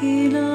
irás y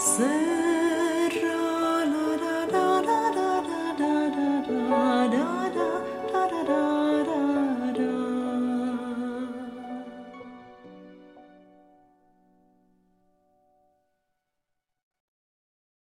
Sư